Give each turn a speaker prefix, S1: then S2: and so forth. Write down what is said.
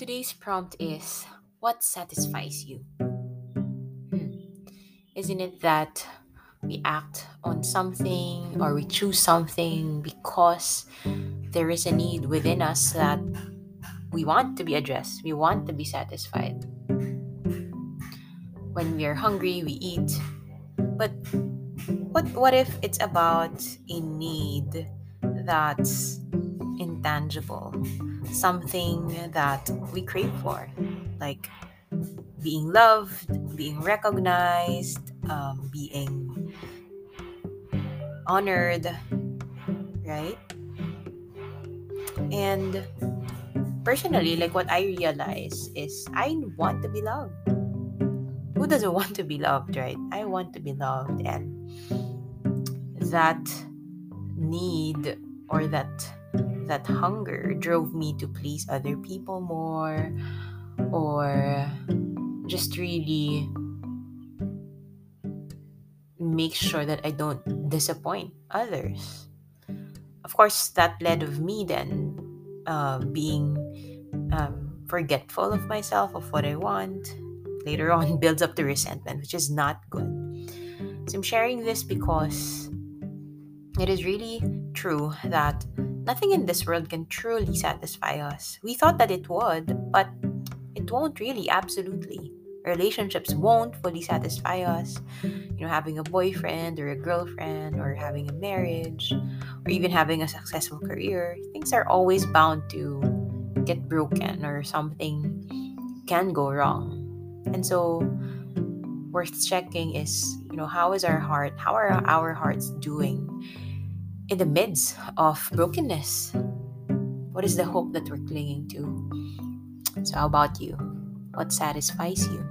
S1: today's prompt is What satisfies you? Hmm. Isn't it that we act on something or we choose something because there is a need within us that we want to be addressed, we want to be satisfied? When we are hungry, we eat. But what what if it's about a need that's intangible? Something that we crave for, like being loved, being recognized, um, being honored, right? And personally, like what I realize is I want to be loved. Who doesn't want to be loved, right? I want to be loved, and that need or that that hunger drove me to please other people more or just really make sure that I don't disappoint others. Of course, that led of me then uh, being um, forgetful of myself, of what I want. Later on, builds up the resentment, which is not good. So I'm sharing this because it is really true that Nothing in this world can truly satisfy us. We thought that it would, but it won't really, absolutely. Relationships won't fully satisfy us. You know, having a boyfriend or a girlfriend or having a marriage or even having a successful career, things are always bound to get broken or something can go wrong. And so, worth checking is, you know, how is our heart? How are our hearts doing? In the midst of brokenness? What is the hope that we're clinging to? So, how about you? What satisfies you?